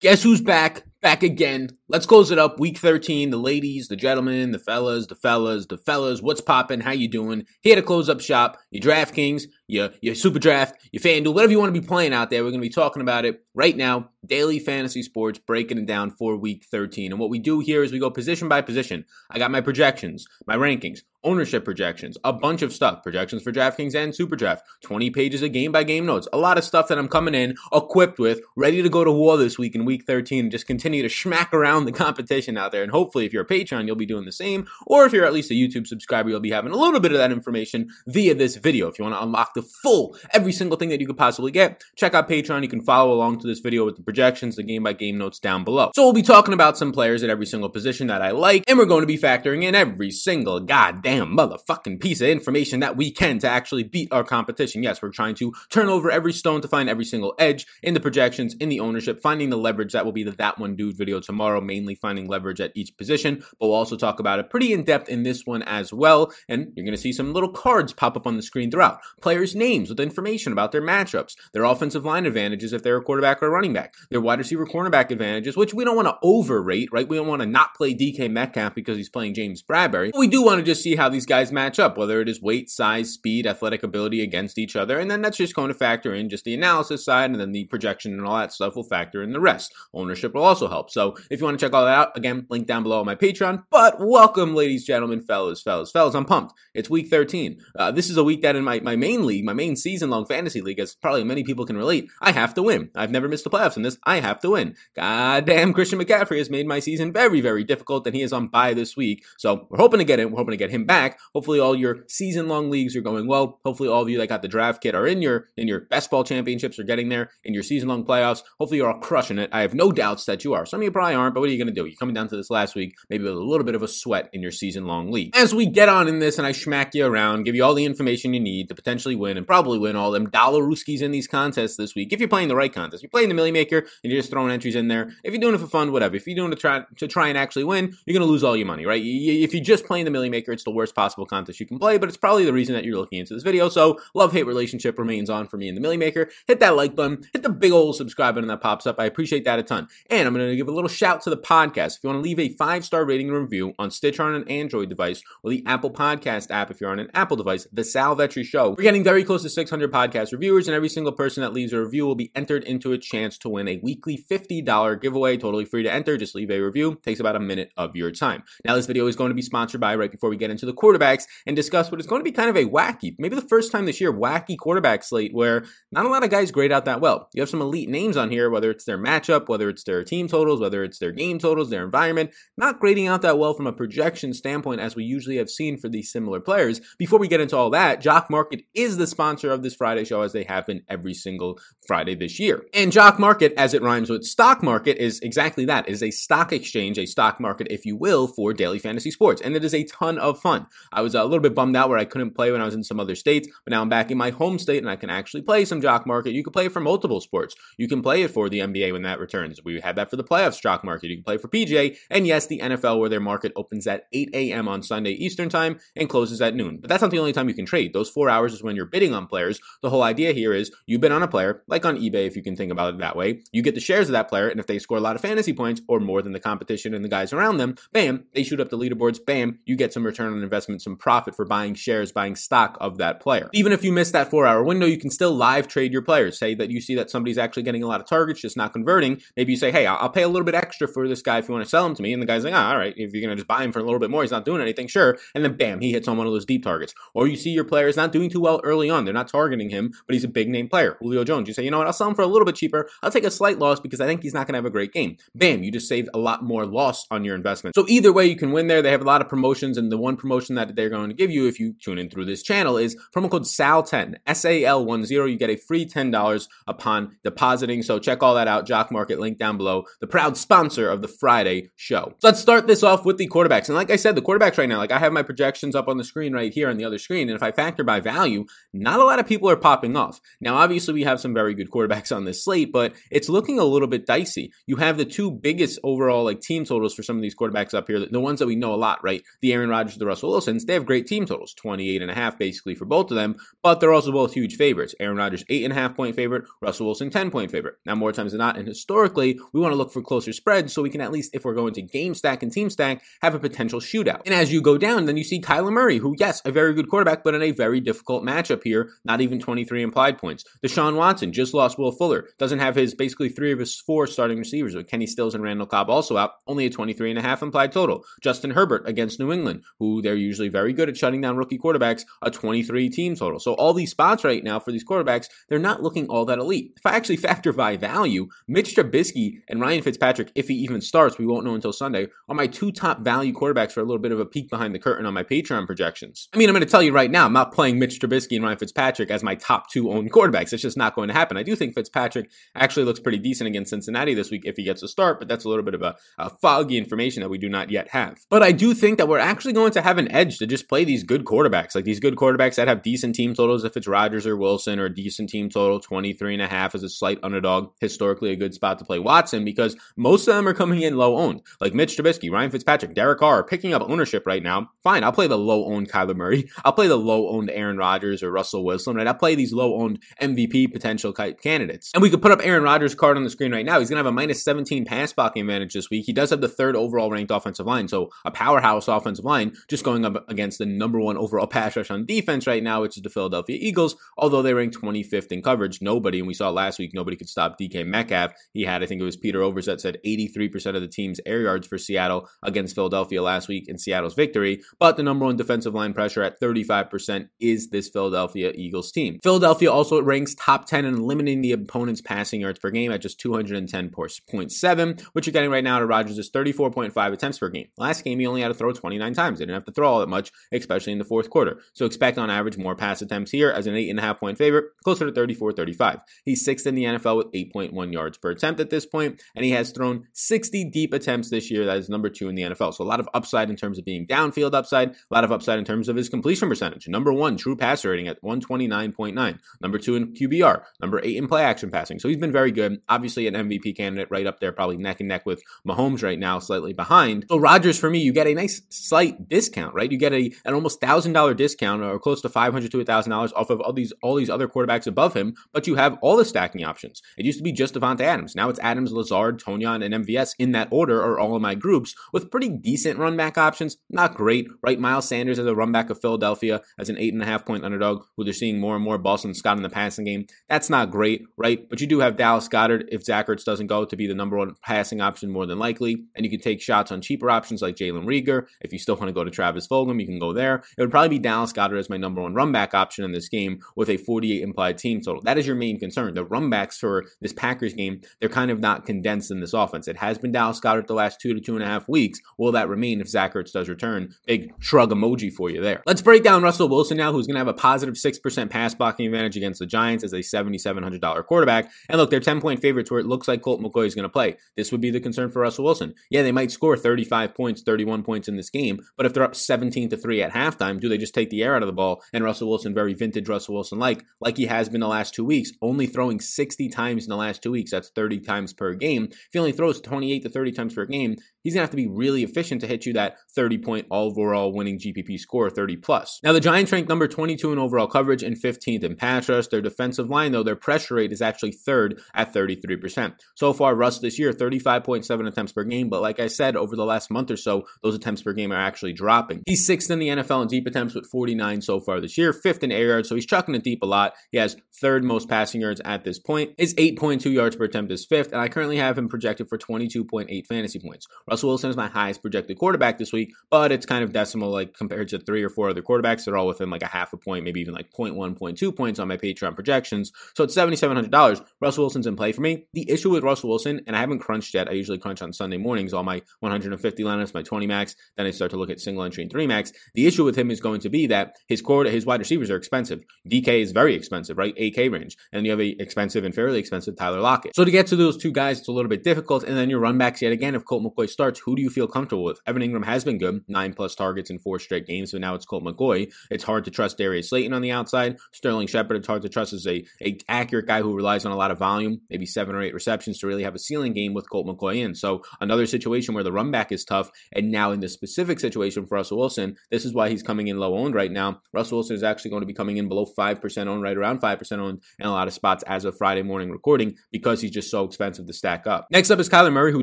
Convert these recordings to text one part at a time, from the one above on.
Guess who's back? Back again. Let's close it up. Week 13. The ladies, the gentlemen, the fellas, the fellas, the fellas. What's popping? How you doing? Here to close up shop. Your DraftKings, your, your Super Draft, your FanDuel, whatever you want to be playing out there. We're going to be talking about it right now. Daily fantasy sports, breaking it down for week 13. And what we do here is we go position by position. I got my projections, my rankings, ownership projections, a bunch of stuff, projections for DraftKings and SuperDraft, 20 pages of game by game notes, a lot of stuff that I'm coming in equipped with, ready to go to war this week in week 13 and just continue to smack around the competition out there. And hopefully, if you're a Patreon, you'll be doing the same. Or if you're at least a YouTube subscriber, you'll be having a little bit of that information via this video. If you want to unlock the full, every single thing that you could possibly get, check out Patreon. You can follow along to this video with the projections, the game by game notes down below. So we'll be talking about some players at every single position that I like, and we're going to be factoring in every single goddamn motherfucking piece of information that we can to actually beat our competition. Yes, we're trying to turn over every stone to find every single edge in the projections, in the ownership, finding the leverage. That will be the That One Dude video tomorrow, mainly finding leverage at each position, but we'll also talk about it pretty in depth in this one as well. And you're going to see some little cards pop up on the screen throughout. Players' names with information about their matchups, their offensive line advantages if they're a quarterback or a running back, their wide receiver cornerback advantages, which we don't want to overrate, right? We don't want to not play DK Metcalf because he's playing James Bradberry. But we do want to just see how these guys match up, whether it is weight, size, speed, athletic ability against each other. And then that's just going to factor in just the analysis side, and then the projection and all that stuff will factor in the rest. Ownership will also help. So if you want to check all that out, again, link down below on my Patreon. But welcome, ladies, gentlemen, fellas, fellas, fellas. I'm pumped. It's week 13. Uh, this is a week that in my, my main league, my main season long fantasy league, as probably many people can relate, I have to win. I've never missed the playoffs in this. I have to win. Goddamn, Christian McCaffrey has made my season very, very difficult, and he is on bye this week. So we're hoping to get him. We're hoping to get him back. Hopefully, all your season long leagues are going well. Hopefully, all of you that got the draft kit are in your in your best ball championships are getting there in your season long playoffs. Hopefully, you're all crushing it. I have no doubts that you are. Some of you probably aren't, but what are you going to do? You're coming down to this last week, maybe with a little bit of a sweat in your season long league. As we get on in this and I schmack you around, give you all the information you need to potentially win and probably win all them dollar rooskies in these contests this week. If you're playing the right contest, you're playing the Millie Maker and you're just throwing entries in there. If you're doing it for fun, whatever. If you're doing it to try to try and actually win, you're going to lose all your money, right? If you're just playing the Millie Maker, it's the worst possible contest you can play, but it's probably the reason that you're looking into this video. So love hate relationship remains on for me and the Millie Maker. Hit that like button, hit the big old subscribe button that pops up. I appreciate that a ton. And I'm going to give a little shout to the podcast. If you want to leave a five star rating and review on Stitcher on an Android device or the Apple Podcast app if you're on an Apple device, The Sal Vetri Show. We're getting very close to 600 podcast reviewers, and every single person that leaves a review will be entered into a chance to win a weekly $50 giveaway. Totally free to enter. Just leave a review. Takes about a minute of your time. Now, this video is going to be sponsored by, right before we get into the quarterbacks and discuss what is going to be kind of a wacky, maybe the first time this year, wacky quarterback slate where not a lot of guys grade out that well. You have some elite names on here, whether it's their matchup, whether it's their team totals, whether it's their game totals, their environment, not grading out that well from a projection standpoint as we usually have seen for these similar players. Before we get into all that, Jock Market is the sponsor of this Friday show as they have been every single Friday this year. And Jock Market, as it rhymes with stock market, is exactly that. Is a stock exchange, a stock market, if you will, for daily fantasy sports. And it is a ton of fun. I was a little bit bummed out where I couldn't play when I was in some other states, but now I'm back in my home state and I can actually play some Jock Market. You can play it for multiple sports. You can play it for the NBA when that returns. We had that for the playoffs Jock Market. You can play for PGA. And yes, the NFL where their market opens at 8 a.m. on Sunday Eastern time and closes at noon. But that's not the only time you can trade. Those four hours is when you're bidding on players. The whole idea here is you bid on a player, like on eBay, if you can think about it that way. You get the shares of that player, and if they score a lot of fantasy points or more than the competition and the guys around them, bam, they shoot up the leaderboards, bam, you get some return on investment, some profit for buying shares, buying stock of that player. Even if you miss that four hour window, you can still live trade your players. Say that you see that somebody's actually getting a lot of targets, just not converting. Maybe you say, hey, I'll pay a little bit extra for this guy if you want to sell him to me. And the guy's like, ah, oh, all right, if you're going to just buy him for a little bit more, he's not doing anything, sure. And then bam, he hits on one of those deep targets. Or you see your player is not doing too well early on. They're not targeting him, but he's a big name player, Julio Jones. You say, you know what, I'll sell him for a little bit cheaper. I'll take a slight loss because I think he's not going to have a great game. Bam, you just saved a lot more loss on your investment. So either way, you can win there. They have a lot of promotions, and the one promotion that they're going to give you if you tune in through this channel is promo code SAL10, S A L 10. You get a free $10 upon depositing. So check all that out. Jock Market link down below. The proud sponsor of the Friday show. So let's start this off with the quarterbacks. And like I said, the quarterbacks right now, like I have my projections up on the screen right here on the other screen. And if I factor by value, not a lot of people are popping off. Now, obviously, we have some very good quarterbacks on this slate, but it's looking a little bit dicey. You have the two biggest overall like team totals for some of these quarterbacks up here, the ones that we know a lot, right? The Aaron Rodgers, the Russell Wilsons, they have great team totals, 28 and a half basically for both of them, but they're also both huge favorites. Aaron Rodgers, eight and a half point favorite, Russell Wilson, 10 point favorite. Now, more times than not, and historically, we want to look for closer spreads so we can at least, if we're going to game stack and team stack, have a potential shootout. And as you go down, then you see Kyler Murray, who, yes, a very good quarterback, but in a very difficult matchup here, not even 23 implied points. Deshaun Watson just lost Will Fuller, doesn't have his basically three of his four starting receivers, with Kenny Stills and Randall Cobb also out, only a 23 and a half implied total. Justin Herbert against New England, who they're usually very good at shutting down rookie quarterbacks, a 23 team total. So all these spots right now for these quarterbacks, they're not looking all that elite. If I actually factor by value, Mitch Trubisky and Ryan Fitzpatrick, if he even starts, we won't know until Sunday, are my two top value quarterbacks for a little bit of a peek behind the curtain on my Patreon projections. I mean, I'm going to tell you right now, I'm not playing Mitch Trubisky and Ryan Fitzpatrick as my top two owned quarterbacks. It's just not going to happen. I do think Fitzpatrick actually looks pretty decent against Cincinnati this week if he gets a start, but that's a little bit of a, a foggy information that we do not yet have. But I do think that we're actually going to have an edge to just play these good quarterbacks, like these good quarterbacks that have decent team totals if it's Rodgers or Wilson or a decent team total, 23 and a half as a slight underdog, historically a good spot to play Watson because most of them are coming in low owned. Like Mitch Trubisky, Ryan Fitzpatrick, Derek Carr are picking up ownership right now. Fine, I'll play the low owned Kyler Murray. I'll play the low owned Aaron Rodgers or Russell Wilson, right? I'll play these low owned MVP potential candidates. And we could put up Aaron Rodgers' card on the screen right now. He's going to have a minus 17 pass blocking advantage this week. He does have the third overall ranked offensive line, so a powerhouse offensive line just going up against the number one overall pass rush on defense right now, which is the Philadelphia Eagles, although they rank 25th in coverage. Nobody, and we saw last week, nobody could stop DK Metcalf. He had, I think it was Peter Overs said 83% of the team's air yards for Seattle against Philadelphia last week in Seattle's victory. But the number one defensive line pressure at 35% is this Philadelphia Eagles team. Philadelphia also ranks top 10 in limiting the opponent's passing yards per game at just 210.7, which you're getting right now to Rodgers is 34.5 attempts per game. Last game, he only had to throw 29 times. He didn't have to throw all that much, especially in the fourth quarter. So expect on average more pass attempts here as an 8.5 point favorite, closer to 34 35. He's sixth in the NFL with 8.1 yards per attempt at this point, and he has thrown 60 deep attempts this year. That is number two in the NFL. So a lot of upside in terms of being downfield upside, a lot of upside in terms of his completion percentage. Number one, true passer rating at 129.9. Number two in QBR. Number eight in play action passing. So he's been very good. Obviously, an MVP candidate right up there, probably neck and neck with Mahomes right now, slightly behind. So Rodgers, for me, you get a nice slight discount, right? You get a an almost thousand dollar discount or close to five hundred to a thousand dollars off of all these all these other quarterbacks above him, but you have all the stacking options. It used to be just Davante Adams. Now it's Adams, Lazard, Tonyan, and MVS in that order are all in my groups with pretty decent run back options. Not great, right? Miles Sanders as a run back of Philadelphia as an eight and a half point underdog, who they're seeing more and more Boston Scott in the passing game. That's not great, right? But you do have Dallas Goedert if Zach Ertz doesn't go to be the number one passing option more than likely, and you can take shots on cheaper options like Jalen Reagor. If you still want to go to Travis Fulgham, you can go there. It would probably be Dallas Goedert as my number one run back option in this game with a 48 implied team total. That is your main concern. The run backs for this Packers game, they're kind of not condensed in this offense. It has been Dallas Goedert the last two to two and a half weeks. Will that remain if Zach Ertz does return? Big shrug emoji for you there. Let's break down Russell Wilson now, who's going to have a positive 6% pass blocking advantage against the Giants as a $7,700 quarterback. And look, they're 10 point favorites where it looks like Colt McCoy is going to play. This would be the concern for Russell Wilson. Yeah, they might score 35 points, 31 points in this game, but if they're up 17 to 3 at halftime, do they just take the air out of the ball? And Russell Wilson, very vintage Russell Wilson like, like he has been the last two weeks, only throwing 60 times in the last two weeks. That's 30 times per game. If he only throws 28 to 30 times per game, he's going to have to be really efficient to hit you that 30 point overall winning GPP score, 30 plus. Now, the Giants rank number 22 in overall coverage and 15th in pass rush. Their defensive line, though, their pressure rate is actually third at 33%. So far, Russ this year, 35.7 attempts per game. But like I said, over the last month or so, those attempts per game are actually dropping. He's sixth in the NFL in deep attempts with 49 so far this year, fifth in air yards. So he's chucking it deep a lot. He has third most passing yards at this point. His 8.2 yards per attempt is fifth, and I currently have him projected for 22.8 fantasy points. Russell Wilson is my highest projected quarterback this week, but it's kind of decimal like compared to three or four other quarterbacks. They're all within like a half a point, maybe even like 0.1, 0.2 points on my Patreon projections. So it's $7,700. Russell Wilson's in play for me. The issue with Russell Wilson, and I haven't crunched yet, I usually crunch on Sunday mornings, all my 150 lineups, my 20 max, then I start to look at single entry and three max. The issue with him is going to be that his core, his wide receivers are expensive. DK is very expensive, right? AK range. And you have a expensive and fairly expensive Tyler Lockett. So to get to those two guys, it's a little bit difficult. And then your your run backs yet again, if Colt McCoy starts, who do you feel comfortable with? Evan Engram has been good, nine plus targets in four straight games, but now it's Colt McCoy. It's hard to trust Darius Slayton on the outside. Sterling Shepard, it's hard to trust as a, a accurate guy who relies on a lot of volume, maybe seven or eight receptions to really have a ceiling game with Colt McCoy in. So another situation where the run back is tough. And now in this specific situation for Russell Wilson, this is why he's coming in low owned right now. Russell Wilson is actually going to be coming in below 5% owned, right around 5% owned in a lot of spots as of Friday morning recording because he's just so expensive to stack up. Next up is Kyler Murray, who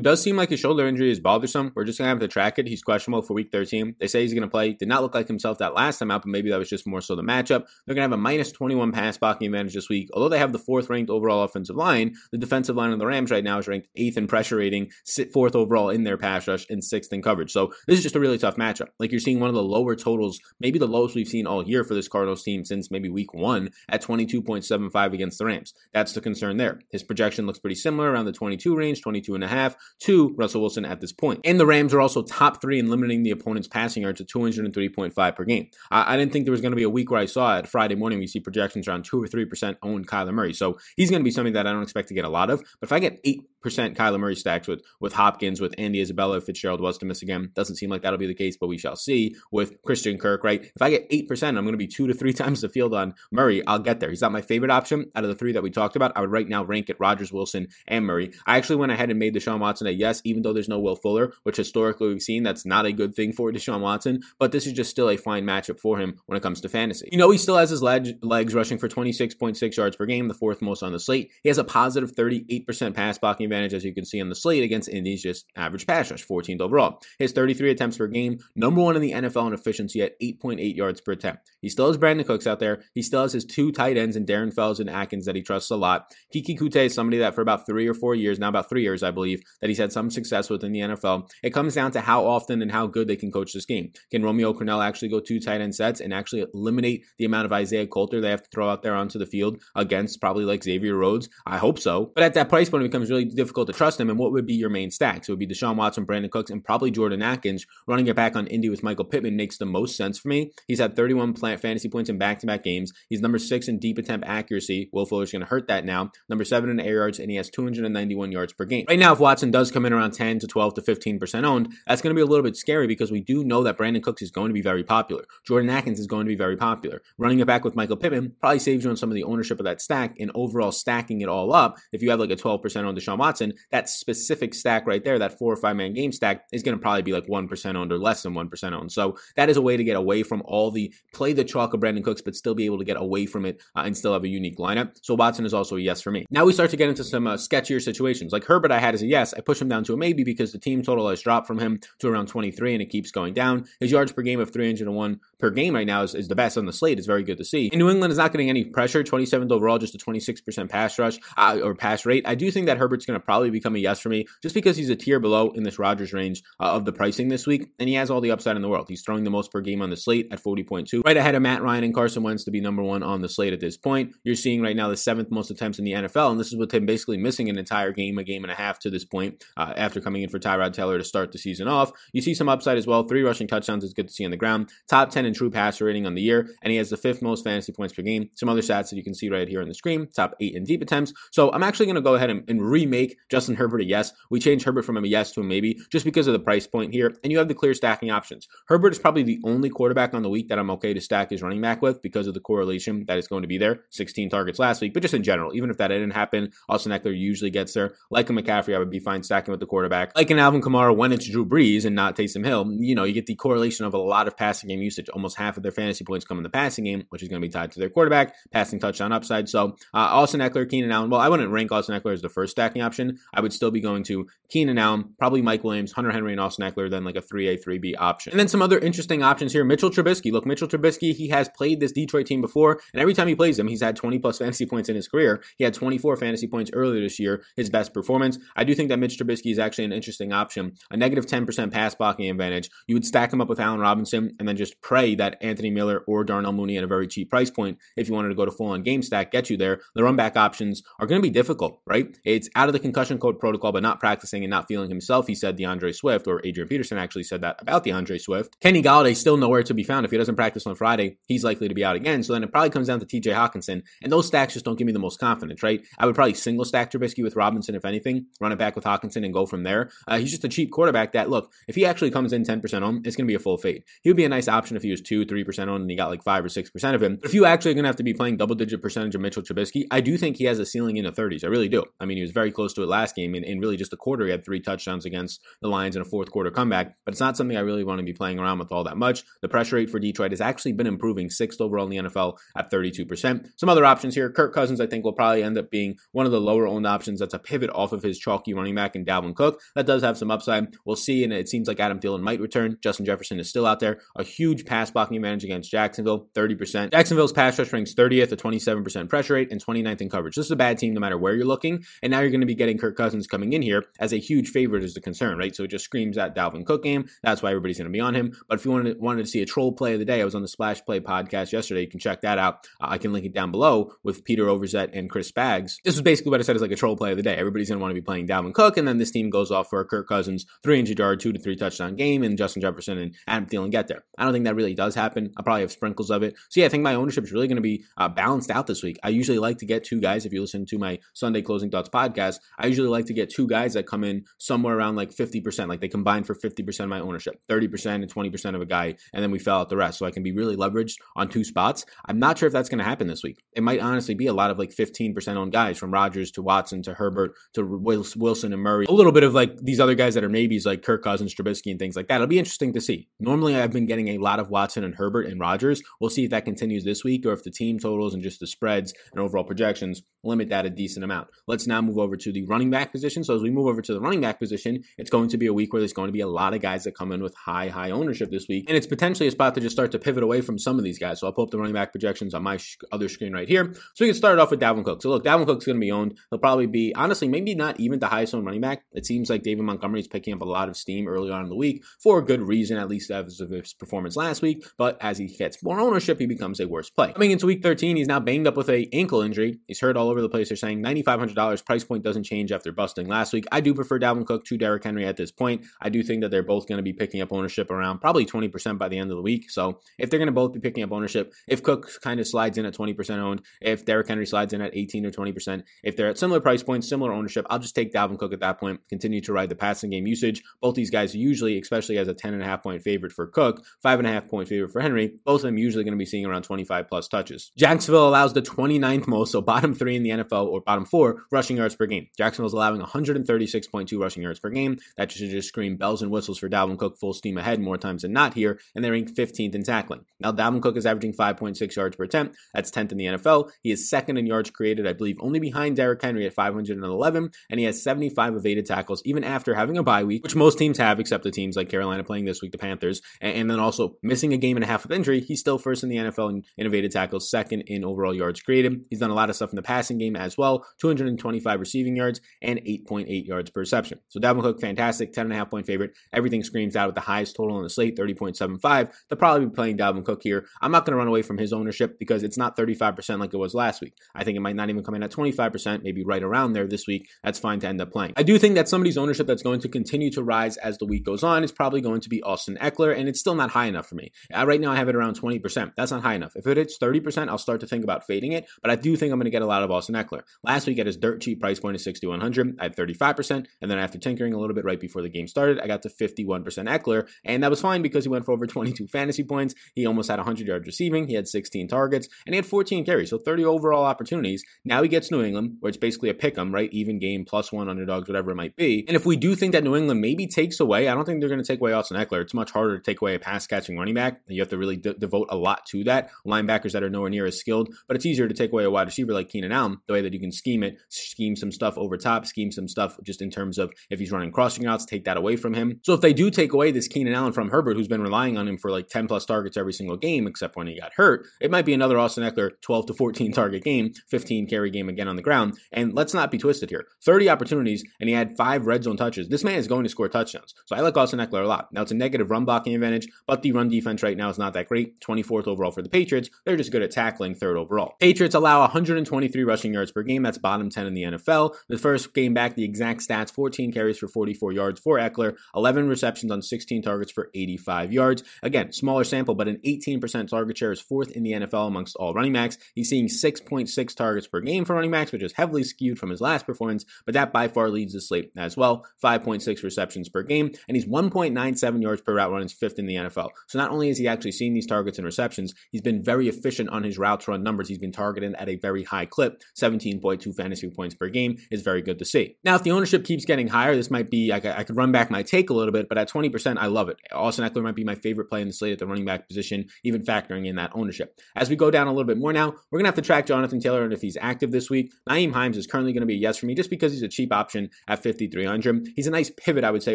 does seem like his shoulder injury is bothersome. We're just going to have to track it. He's questionable for week 13. They say he's going to play. Did not look like himself that last time out, but maybe that was just more so the matchup. They're going to have a minus 21 pass blocking advantage this week. Although they have the fourth ranked overall offensive line, the defensive line of the Rams right now is ranked eighth in pressure rating, fourth overall in their pass rush, and sixth in coverage. So this is just a really tough matchup. Like you're seeing one of the lower totals, maybe the lowest we've seen all year for this Cardinals team since maybe week one at 22.75 against the Rams. That's the concern there. His projection looks pretty similar around the 22 range, 22 and a half to Russell Wilson at this point. And the Rams are also top three in limiting the opponent's passing yards to 203.5 per game. I, I didn't think there was going to be a week where I saw it Friday morning we see projections around two or three percent owned Kyler Murray. So he's going to be something that I don't expect to get a lot of. But if I get eight percent Kyler Murray stacks with with Hopkins, with Andy Isabella, if Fitzgerald was to miss again, doesn't seem like that'll be the case, but we shall see with Christian Kirk. Right? If I get eight percent, I'm going to be two to three times the field on Murray. I'll get there. He's not my favorite option out of the three that we talked about. I would right now rank it Rodgers, Wilson, and Murray. I actually went ahead and made Deshaun Watson a yes, even though there's no Will Fuller, which historically we've seen that's not a good thing for Deshaun Watson. But this is just still a fine matchup for him when it comes to fantasy. You know, he still has his leg- legs rushing for 26.6 yards per game, the fourth most on the slate. He has a positive 38% pass blocking advantage, as you can see on the slate against Indy's just average pass rush, 14th overall. His 33 attempts per game, number one in the NFL in efficiency at 8.8 yards per attempt. He still has Brandin Cooks out there. He still has his two tight ends in Darren Fells and Akins that he trusts a lot. Keke Coutee is somebody that for about three or four years, now about three years, I believe, that he's had some success with in the NFL. It comes down to how often and how good they can coach this game. Can Romeo Crennel actually go two tight end sets and actually eliminate the amount of Isaiah Coulter they have to throw out there onto the field against probably like Xavier Rhodes? I hope so. But at that price point, it becomes really difficult to trust him. And what would be your main stacks? It would be Deshaun Watson, Brandin Cooks, and probably Jordan Akins. Running it back on Indy with Michael Pittman makes the most sense for me. He's had 31 fantasy points in back to back games. He's number six in deep attempt accuracy. Will Fuller's going to hurt that now. Number seven in air yards, and he has 291 yards per game. Right now, if Watson does come in around 10 to 12 to 15% owned, that's going to be a little bit scary because we do know that Brandin Cooks is going to be very popular. Jordan Akins is going to be very popular. Running it back with Michael Pittman probably saves you on some of the ownership of that stack and overall stacking it all up. If you have like a 12% on Deshaun Watson, that specific stack right there, that four or five man game stack, is going to probably be like 1% owned or less than 1% owned. So that is a way to get away from all the play the chalk of Brandin Cooks, but still be able to get away from it uh, and still have a unique lineup. So Watson is also a yes for me. Now we start to get into some uh, sketchier situations. Like Herbert, I had as a yes. I push him down to a maybe because the team total has dropped from him to around 23 and it keeps going down. His yards per game of 301 per game right now is, is the best on the slate. It's very good to see. And New England is not getting any pressure. 27th overall, just a 26% pass rush uh, or pass rate. I do think that Herbert's going to probably become a yes for me just because he's a tier below in this Rodgers range uh, of the pricing this week. And he has all the upside in the world. He's throwing the most per game on the slate at 40.2, right ahead of Matt Ryan and Carson Wentz to be number one on the slate at this point. You're seeing right now the seventh most attempts in the NFL. And this is with him basically missing an entire game, a game and a half to this point uh, after coming in for Tyrod Taylor to start the season off. You see some upside as well. Three rushing touchdowns is good to see on the ground. Top 10 in true passer rating on the year. And he has the fifth most fantasy points per game. Some other stats that you can see right here on the screen. Top eight in deep attempts. So I'm actually going to go ahead and, and remake Justin Herbert a yes. We changed Herbert from a yes to a maybe just because of the price point here. And you have the clear stacking options. Herbert is probably the only quarterback on the week that I'm okay to stack his running back with because of the correlation that is going to be there. 16 targets last week, but just in general, even if that didn't happen, Austin Ekeler usually gets there. Like a McCaffrey, I would be fine stacking with the quarterback. Like an Alvin Kamara when it's Drew Brees and not Taysom Hill, you know, you get the correlation of a lot of passing game usage. Almost half of their fantasy points come in the passing game, which is going to be tied to their quarterback, passing touchdown upside. So uh, Austin Ekeler, Keenan Allen. Well, I wouldn't rank Austin Ekeler as the first stacking option. I would still be going to Keenan Allen, probably Mike Williams, Hunter Henry, and Austin Ekeler, then like a 3A, 3B option. And then some other interesting options here. Mitchell Trubisky. Look, Mitchell Trubisky, he has played this Detroit team before, and every time he plays them, he's had 20 plus fantasy points in his career. He had 24 fantasy points earlier this year, his best performance. I do think that Mitch Trubisky is actually an interesting option. A negative 10% pass blocking advantage. You would stack him up with Allen Robinson and then just pray that Anthony Miller or Darnell Mooney at a very cheap price point, if you wanted to go to full on game stack, get you there. The run back options are going to be difficult, right? It's out of the concussion code protocol, but not practicing and not feeling himself, he said D'Andre Swift, or Adrian Peterson actually said that about D'Andre Swift. Kenny Golladay still nowhere to be found. If he doesn't practice on Friday, he's likely to be out again. So then it probably comes down to TJ Hockenson. And those stacks just don't give me the most confidence, right? I would probably single stack Trubisky with Robinson, if anything, run it back with Hockenson and go from there. Uh, he's just a cheap quarterback that, look, if he actually comes in 10% on, it's going to be a full fade. He would be a nice option if he was 2 3% on and he got like 5 or 6% of him. But if you actually are going to have to be playing double digit percentage of Mitchell Trubisky, I do think he has a ceiling in the 30s. I really do. I mean, he was very close to it last game. And, in really just a quarter, he had three touchdowns against the Lions in a fourth quarter comeback. But it's not something I really want to be playing around with all that much. The pressure rate for Detroit has actually been improving, sixth overall in the NFL at 32%. Some other options here. Kirk Cousins, I think, will probably end up being one of the lower owned options. That's a pivot off of his chalky running back and Dalvin Cook. That does have some upside. We'll see. And it seems like Adam Thielen might return. Justin Jefferson is still out there. A huge pass blocking advantage against Jacksonville, 30%. Jacksonville's pass rush ranks 30th at 27% pressure rate and 29th in coverage. This is a bad team no matter where you're looking. And now you're going to be getting Kirk Cousins coming in here as a huge favorite is the concern, right? So it just screams that Dalvin Cook game. That's why everybody's going to be on him. But if you wanted, wanted to see a troll play of the day, I was on the Splash Play podcast yesterday. You can check that out. Uh, I can link it down below with Peter Overzet and Chris Spags. This is basically what I said is like a troll play of the day. Everybody's going to want to be playing Dalvin Cook, and then this team goes off for a Kirk Cousins 300 yard, two to three touchdown game, and Justin Jefferson and Adam Thielen get there. I don't think that really does happen. I probably have sprinkles of it. So yeah, I think my ownership is really going to be uh, balanced out this week. I usually like to get two guys. If you listen to my Sunday Closing Thoughts podcast, I usually like to get two guys that come in somewhere around like 50%, like they combine for 50% of my ownership, 30% and 20% of a guy, and then we fell out the rest. So I can be really leveraged on two spots. I'm not sure if that's going to happen this week. It might honestly be a lot of like 15% on guys from Rodgers to Watson to Herbert to Wilson and Murray. A little bit of like these other guys that are maybes like Kirk Cousins, Trubisky, and things like that. It'll be interesting to see. Normally, I've been getting a lot of Watson and Herbert and Rodgers. We'll see if that continues this week or if the team totals and just the spreads and overall projections limit that a decent amount. Let's now move over to the running back position. So as we move over to the running back position, it's going to be a week where there's going to be a lot of guys that come in with high, high ownership this week. And it's potentially a spot to just start to pivot away from some of these guys. So I'll pull up the running back projections on my sh- other screen right here. So we can start off with Dalvin Cook. So look, Dalvin Cook's going to be owned. He'll probably be, honestly, maybe not even the highest owned running back. It seems like David Montgomery is picking up a lot of steam early on in the week for a good reason, at least as of his performance last week. But as he gets more ownership, he becomes a worse play. Coming into week 13, he's now banged up with a ankle injury. He's hurt all over the place. They're saying $9,500 price point doesn't change after busting last week. I do prefer Dalvin Cook to Derrick Henry at this point. I do think that they're both going to be picking up ownership around probably 20% by the end of the week. So if they're going to both be picking up ownership, if Cook kind of slides in at 20% owned, if Derrick Henry slides in at 18 or 20%, if they're at similar price points, similar ownership, I'll just take Dalvin Cook at that point, continue to ride the passing game usage. Both these guys usually, especially as a 10.5 point favorite for Cook, 5.5 point favorite for Henry, both of them usually going to be seeing around 25 plus touches. Jacksonville allows the 29th most, so bottom three in the NFL or bottom four rushing yards per game. Jacksonville's allowing 136.2 rushing yards per game. That should just scream bells and whistles for Dalvin Cook full steam ahead more times than not here, and they're ranked 15th in tackling. Now, Dalvin Cook is averaging 5.6 yards per attempt. That's 10th in the NFL. He is second in yards created, I believe, only behind Derrick Henry at 511, and he has 75 evaded tackles even after having a bye week, which most teams have, except the teams like Carolina playing this week, the Panthers, and, and then also missing a game and a half with injury. He's still first in the NFL in, in evaded tackles, second in overall yards created. He's done a lot of stuff in the passing game as well 225 receiving yards and 8.8 yards per reception. So Dalvin Cook, fantastic, 10.5 point favorite. Everything screams out with the highest total on the slate, 30.75. They'll probably be playing Dalvin Cook here. I'm not going to run away from his ownership because it's not 35% like it was last week. I think it might not even come in at 25%, maybe right around there this week. That's fine to end up playing. I do think that somebody's ownership that's going to continue to rise as the week goes on is probably going to be Austin Ekeler, and it's still not high enough for me. Uh, right now, I have it around 20%. That's not high enough. If it hits 30%, I'll start to think about fading it, but I do think I'm going to get a lot of Austin Ekeler. Last week at his dirt cheap price point of 6,100, I had 35%, and then after tinkering a little bit right before the game started, I got to 51% Ekeler, and that was fine because he went for over 22 fantasy points. He almost had 100 yards receiving. He had 16 targets, and he had 14 carries, so 30 overall opportunities. Now he gets New England, where it's basically a pick 'em, right? Even game, plus one underdogs, whatever it might be. And if we do think that New England maybe takes away, I don't think they're going to take away Austin Ekeler. It's much harder to take away a pass catching running back. You have to really de- devote a lot to that. Linebackers that are nowhere near as skilled, but it's easier to take away a wide receiver like Keenan Allen, the way that you can scheme it, scheme some stuff over top, scheme some stuff just in terms of if he's running crossing routes, take that away from him. So if they do take away this Keenan Allen from Herbert, who's been relying on him for like 10 plus targets every single game, except when he got hurt, it might be another Austin Ekeler 12 to 14 target game, 15 carry game again on the ground. And let's not be twisted here 30 opportunities, and he had five red zone touches. This man is going to score touchdowns. So I like Austin Ekeler a lot. Now it's a negative run blocking advantage, but the run defense right now is not that great. 24th overall for the Patriots. They're just good at tackling, third overall. Patriots allow 123 rushing yards per game. That's bottom 10 in the NFL. The first game back, the exact stats 14 carries for 44 yards for Ekeler, 11 receptions on 16 targets for 85 yards. Again, smaller sample, but an 18% target share is fourth in the NFL amongst all running backs. He's seeing 6.6 targets per game for running backs, which is heavily skewed from his last performance, but that by far leads the slate as well. 5.6 receptions per game, and he's 1.97 yards per route run, is fifth in the NFL. So not only is he actually seeing these targets and receptions, he's been very efficient on his routes run numbers. He's been targeted at a very high clip. 17.2 fantasy points per game is very good to see. Now, if the ownership keeps getting higher, this might be, I could, I could run back my take a little bit, but at 20%, I love it. Austin Ekeler might be my favorite play in the slate at the running back position, even factoring in that ownership. As we go down a little bit more now, we're going to have to track Jonathan Taylor and if he's active this week. Nyheim Hines is currently going to be a yes for me just because he's a cheap option at 5,300. He's a nice pivot, I would say,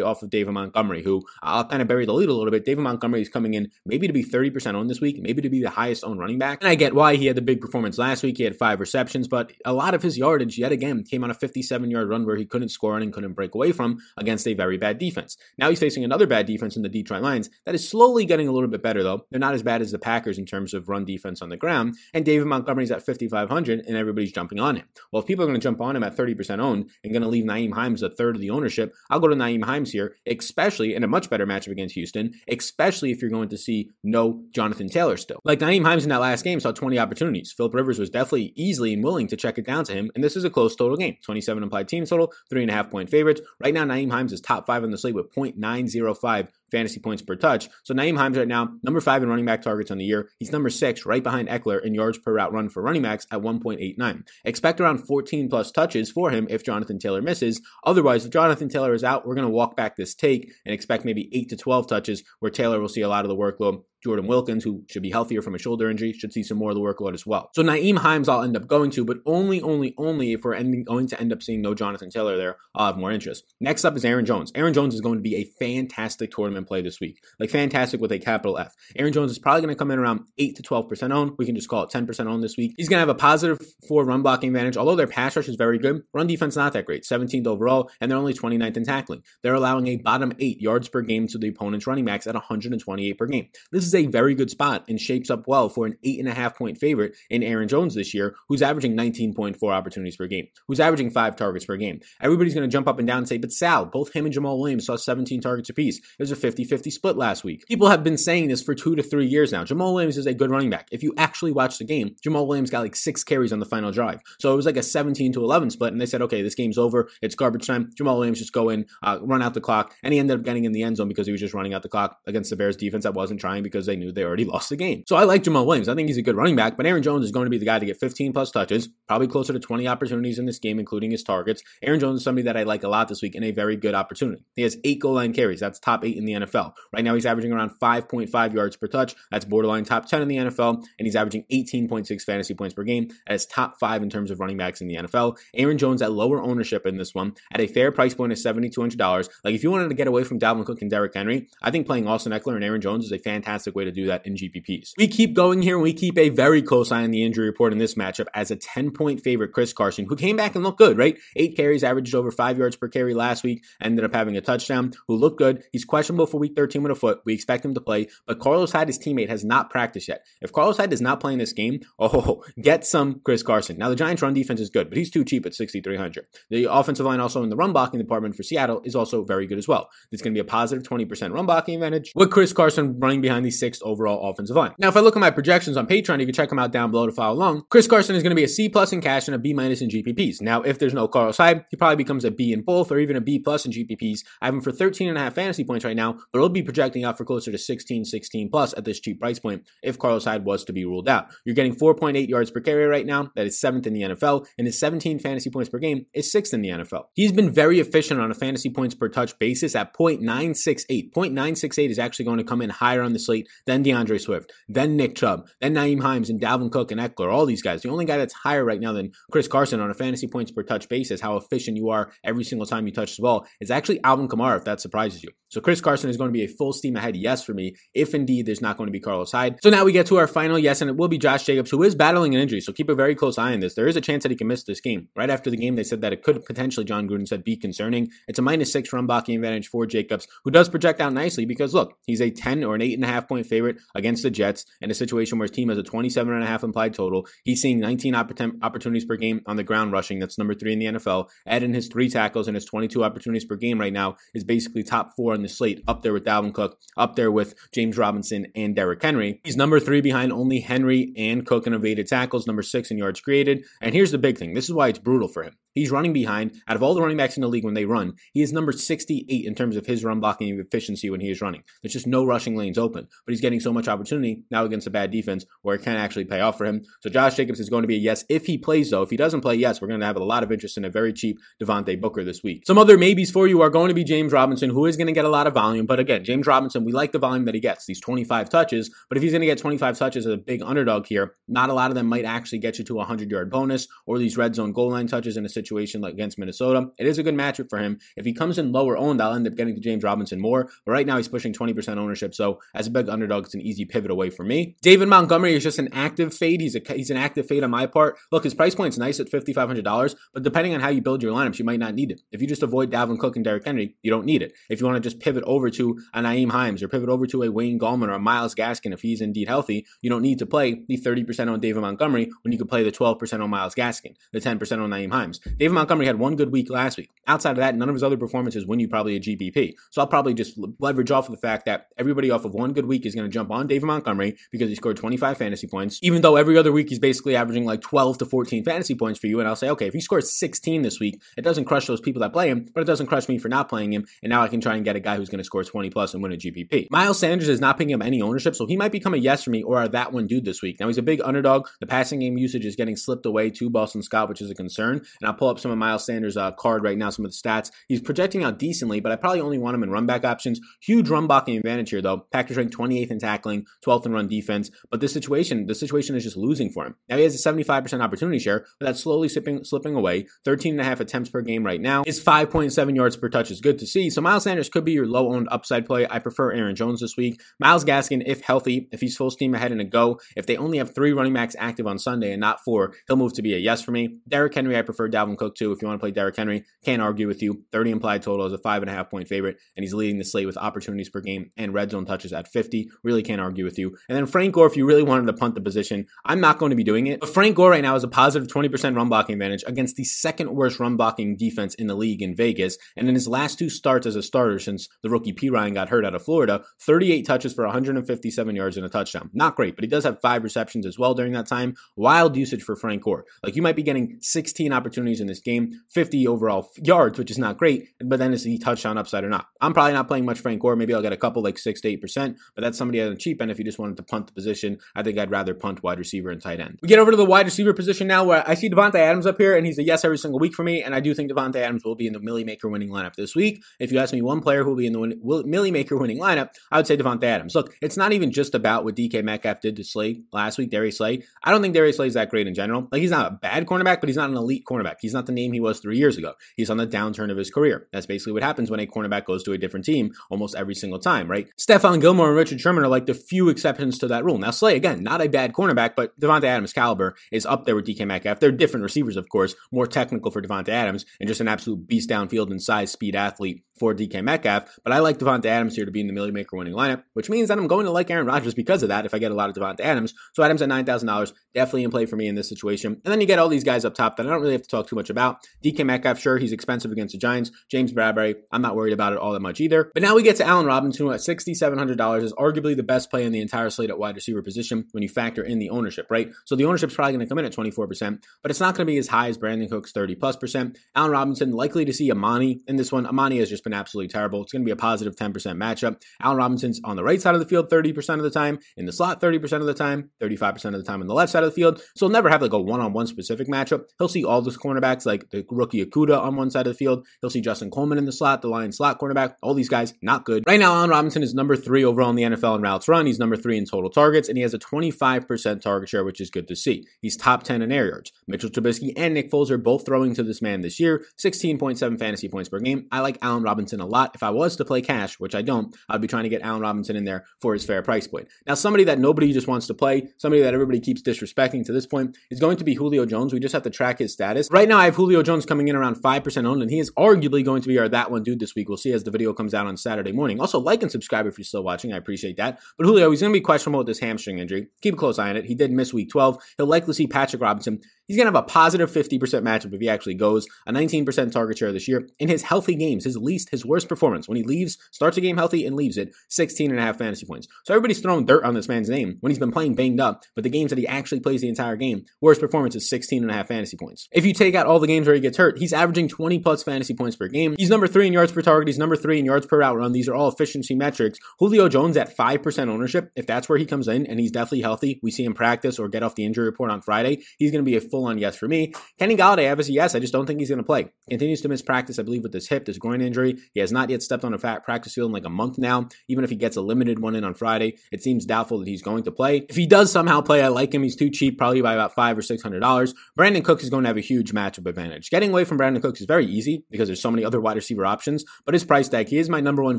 off of David Montgomery, who I'll kind of bury the lead a little bit. David Montgomery is coming in maybe to be 30% owned this week, maybe to be the highest owned running back. And I get why he had the big performance last week. He had five receptions, but a lot of his yardage, yet again, came on a 57 yard run where he couldn't score on and couldn't break away from against a very bad defense. Now he's facing another bad defense in the Detroit Lions that is slowly getting a little bit better, though. They're not as bad as the Packers in terms of run defense on the ground. And David Montgomery's at 5,500 and everybody's jumping on him. Well, if people are going to jump on him at 30% owned and going to leave Nyheim Hines a third of the ownership, I'll go to Nyheim Hines here, especially in a much better matchup against Houston, especially if you're going to see no Jonathan Taylor still. Like Nyheim Hines in that last game saw 20 opportunities. Philip Rivers was definitely easily and willing to check it down to him, and this is a close total game. 27 implied team total, three and a half point favorites. Right now, Nyheim Hines is top five on the slate with 0.905 fantasy points per touch. So Nyheim Hines right now, number five in running back targets on the year. He's number six, right behind Ekeler in yards per route run for running backs at 1.89. Expect around 14 plus touches for him if Jonathan Taylor misses. Otherwise, if Jonathan Taylor is out, we're going to walk back this take and expect maybe 8 to 12 touches where Taylor will see a lot of the workload. Jordan Wilkins, who should be healthier from a shoulder injury, should see some more of the workload as well. So Nyheim Hines I'll end up going to, but only, only, only if we're ending, going to end up seeing no Jonathan Taylor there, I'll have more interest. Next up is Aaron Jones. Aaron Jones is going to be a fantastic tournament play this week. Like fantastic with a capital F. Aaron Jones is probably going to come in around 8 to 12% owned. We can just call it 10% owned this week. He's going to have a positive four run blocking advantage, although their pass rush is very good. Run defense not that great, 17th overall, and they're only 29th in tackling. They're allowing a bottom eight yards per game to the opponent's running backs at 128 per game. This is a very good spot spot and shapes up well for an eight and a half point favorite in Aaron Jones this year, who's averaging 19.4 opportunities per game, who's averaging five targets per game. Everybody's going to jump up and down and say, but Sal, both him and Jamaal Williams saw 17 targets apiece. It was a 50 50 split last week. People have been saying this for two to three years now. Jamaal Williams is a good running back. If you actually watch the game, Jamaal Williams got like six carries on the final drive. So it was like a 17 to 11 split, and they said, okay, this game's over. It's garbage time. Jamaal Williams just go in, uh, run out the clock, and he ended up getting in the end zone because he was just running out the clock against the Bears defense that wasn't trying because they knew they already lost the game. So I like Jamaal Williams. I think he's a good running back, but Aaron Jones is going to be the guy to get 15 plus touches, probably closer to 20 opportunities in this game, including his targets. Aaron Jones is somebody that I like a lot this week and a very good opportunity. He has eight goal line carries. That's top eight in the NFL. Right now, he's averaging around 5.5 yards per touch. That's borderline top 10 in the NFL, and he's averaging 18.6 fantasy points per game. As top five in terms of running backs in the NFL. Aaron Jones at lower ownership in this one at a fair price point of $7,200. Like if you wanted to get away from Dalvin Cook and Derrick Henry, I think playing Austin Ekeler and Aaron Jones is a fantastic way to do that in GPPs. We keep going here and we keep keep a very close eye on the injury report in this matchup as a 10 point favorite, Chris Carson, who came back and looked good, right? Eight carries, averaged over five yards per carry last week, ended up having a touchdown, who looked good. He's questionable for week 13 with a foot. We expect him to play, but Carlos Hyde, his teammate, has not practiced yet. If Carlos Hyde does not play in this game, oh, get some Chris Carson. Now, the Giants' run defense is good, but he's too cheap at 6,300. The offensive line, also in the run blocking department for Seattle, is also very good as well. It's going to be a positive 20% run blocking advantage with Chris Carson running behind the sixth overall offensive line. Now, if I look at my projections on Patreon, you can check them out down down below to follow along. Chris Carson is going to be a C plus in cash and a B minus in GPPs. Now, if there's no Carlos Hyde, he probably becomes a B in both or even a B plus in GPPs. I have him for 13 and a half fantasy points right now, but he'll be projecting out for closer to 16, 16 plus at this cheap price point if Carlos Hyde was to be ruled out. You're getting 4.8 yards per carry right now. That is seventh in the NFL, and his 17 fantasy points per game is sixth in the NFL. He's been very efficient on a fantasy points per touch basis at 0.968. 0.968 is actually going to come in higher on the slate than D'Andre Swift, then Nick Chubb, then Nyheim Hines and Dalvin Cook and Ekeler, all these guys. The only guy that's higher right now than Chris Carson on a fantasy points per touch basis, how efficient you are every single time you touch the ball, is actually Alvin Kamara, if that surprises you. So Chris Carson is going to be a full steam ahead yes for me, if indeed there's not going to be Carlos Hyde. So now we get to our final yes, and it will be Josh Jacobs, who is battling an injury. So keep a very close eye on this. There is a chance that he can miss this game. Right after the game, they said that it could potentially, Jon Gruden said, be concerning. It's a minus six run blocking advantage for Jacobs, who does project out nicely because look, he's a 10 or an eight and a half point favorite against the Jets in a situation where his team has a 27 and a half implied total. He's seeing 19 opportunities per game on the ground rushing. That's number three in the NFL. Add in his three tackles and his 22 opportunities per game right now is basically top four on the slate, up there with Dalvin Cook, up there with James Robinson and Derrick Henry. He's number three behind only Henry and Cook in evaded tackles, number six in yards created. And here's the big thing this is why it's brutal for him. He's running behind. Out of all the running backs in the league when they run, he is number 68 in terms of his run blocking efficiency when he is running. There's just no rushing lanes open, but he's getting so much opportunity now against a bad defense where it can actually pay off for him. So Josh Jacobs is going to be a yes if he plays, though. If he doesn't play, yes, we're going to have a lot of interest in a very cheap Devontae Booker this week. Some other maybes for you are going to be James Robinson, who is going to get a lot of volume. But again, James Robinson, we like the volume that he gets, these 25 touches. But if he's going to get 25 touches as a big underdog here, not a lot of them might actually get you to a 100 yard bonus or these red zone goal line touches in a situation like against Minnesota. It is a good matchup for him. If he comes in lower owned, I'll end up getting to James Robinson more. But right now, he's pushing 20% ownership. So as a big underdog, it's an easy pivot away for me. David Montgomery is just an active fade. He's a he's an active fade on my part. Look, his price point's nice at $5,500, but depending on how you build your lineups, you might not need it. If you just avoid Dalvin Cook and Derrick Henry, you don't need it. If you want to just pivot over to a Nyheim Hines or pivot over to a Wayne Gallman or a Myles Gaskin, if he's indeed healthy, you don't need to play the 30% on David Montgomery when you could play the 12% on Myles Gaskin, the 10% on Nyheim Hines. David Montgomery had one good week last week. Outside of that, none of his other performances win you probably a GPP. So I'll probably just leverage off of the fact that everybody off of one good week is going to jump on David Montgomery because he scored 25 fantasy points, even though every other week he's basically averaging like 12 to 14 fantasy points for you. And I'll say, okay, if he scores 16 this week, it doesn't crush those people that play him, but it doesn't crush me for not playing him. And now I can try and get a guy who's going to score 20 plus and win a GPP. Miles Sanders is not picking up any ownership, so he might become a yes for me or that one dude this week. Now he's a big underdog. The passing game usage is getting slipped away to Boston Scott, which is a concern. And I'll pull up some of Miles Sanders' uh, card right now, some of the stats. He's projecting out decently, but I probably only want him in run back options. Huge run blocking advantage here, though. Packers ranked 28th in tackling, 12th in run defense. But this situation, the situation is just losing for him. Now he has a 75% opportunity share, but that's slowly slipping, slipping away. 13 and a half attempts per game right now. His 5.7 yards per touch is good to see. So Miles Sanders could be your low owned upside play. I prefer Aaron Jones this week. Myles Gaskin, if healthy, if he's full steam ahead and a go, if they only have three running backs active on Sunday and not four, he'll move to be a yes for me. Derrick Henry, I prefer Dalvin Cook too. If you want to play Derrick Henry, can't argue with you. 30 implied total is a five and a half point favorite, and he's leading the slate with opportunities per game and red zone touches at 50. Really can't argue with you. And then Frank Gore, if you really wanted to punt the position, I'm not going to be doing it. But Frank Gore right now is a positive 20% run blocking advantage against the second worst run blocking defense in the league in Vegas. And in his last two starts as a starter since the rookie Perine got hurt out of Florida, 38 touches for 157 yards and a touchdown. Not great, but he does have five receptions as well during that time. Wild usage for Frank Gore. Like you might be getting 16 opportunities in this game, 50 overall yards, which is not great, but then is he touchdown upside or not? I'm probably not playing much Frank Gore. Maybe I'll get a couple like six to eight percent, but that's somebody at a cheap end. If you just wanted to punt the position, I think I'd rather punt wide receiver and tight end. We get over to the wide receiver position now, where I see Davante Adams up here, and he's a yes every single week for me, and I do think Davante Adams will be in the Millie Maker winning lineup this week. If you ask me one player who will be in the win- Millie Maker winning lineup, I would say Davante Adams. Look, it's not even just about what DK Metcalf did to Slay last week, Darius Slay. I don't think Darius Slay is that great in general. Like he's not a bad cornerback, but he's not an elite cornerback. He's not the name he was three years ago. He's on the downturn of his career. That's basically what happens when a cornerback goes to a different team almost every single time, right? Stephon Gilmore and Richard Sherman are like the few exceptions to that rule. Now, Slay, again, not a bad cornerback, but Davante Adams' caliber is up there with DK Metcalf. They're different receivers, of course, more technical for Davante Adams and just an absolute beast downfield and size speed athlete for DK Metcalf. But I like Davante Adams here to be in the Millie Maker winning lineup, which means that I'm going to like Aaron Rodgers because of that if I get a lot of Davante Adams. So Adams at $9,000, definitely in play for me in this situation. And then you get all these guys up top that I don't really have to talk too much about. DK Metcalf, sure, he's expensive against the Giants. James Bradberry, I'm not worried about it all that much either. But now we get to Allen Robinson, who at $6,700 is arguably the best play in the entire slate at wide receiver position when you factor in the ownership, right? So the ownership's probably going to come in at 24%, but it's not going to be as high as Brandin Cooks 30 plus percent. Allen Robinson likely to see Amani in this one. Amani has just been absolutely terrible. It's going to be a positive 10% matchup. Allen Robinson's on the right side of the field 30% of the time, in the slot 30% of the time, 35% of the time on the left side of the field. So he'll never have like a one on one specific matchup. He'll see all the cornerbacks cornerbacks like the rookie Okudah on one side of the field. He'll see Justin Coleman in the slot, the Lions slot cornerback. All these guys, not good. Right now, Allen Robinson is number three overall in the NFL in routes run. He's number three in total targets, and he has a 25% target share, which is good to see. He's top 10 in air yards. Mitchell Trubisky and Nick Foles are both throwing to this man this year, 16.7 fantasy points per game. I like Allen Robinson a lot. If I was to play cash, which I don't, I'd be trying to get Allen Robinson in there for his fair price point. Now, somebody that nobody just wants to play, somebody that everybody keeps disrespecting to this point, is going to be Julio Jones. We just have to track his status. Right now, I have Julio Jones coming in around 5% owned, and he is arguably going to be our that one dude this week. We'll see as the video comes out on Saturday morning. Also, like and subscribe if you're still watching. I appreciate that. But Julio, he's going to be questionable with this hamstring injury. Keep a close eye on it. He did miss week 12. He'll likely see Patrick Robinson He's going to have a positive 50% matchup if he actually goes, a 19% target share this year. In his healthy games, his least, his worst performance, when he leaves, starts a game healthy and leaves it, 16 and a half fantasy points. So everybody's throwing dirt on this man's name when he's been playing banged up, but the games that he actually plays the entire game, worst performance is 16 and a half fantasy points. If you take out all the games where he gets hurt, he's averaging 20 plus fantasy points per game. He's number three in yards per target. He's number three in yards per route run. These are all efficiency metrics. Julio Jones at 5% ownership, if that's where he comes in and he's definitely healthy, we see him practice or get off the injury report on Friday, he's going to be a full on yes for me. Kenny Golladay, obviously, yes, I just don't think he's going to play. Continues to miss practice, I believe, with this hip, this groin injury. He has not yet stepped on a fat practice field in like a month now. Even if he gets a limited one in on Friday, it seems doubtful that he's going to play. If he does somehow play, I like him. He's too cheap, probably by about five or six hundred dollars. Brandin Cooks is going to have a huge matchup advantage. Getting away from Brandin Cooks is very easy because there's so many other wide receiver options, but his price tag, he is my number one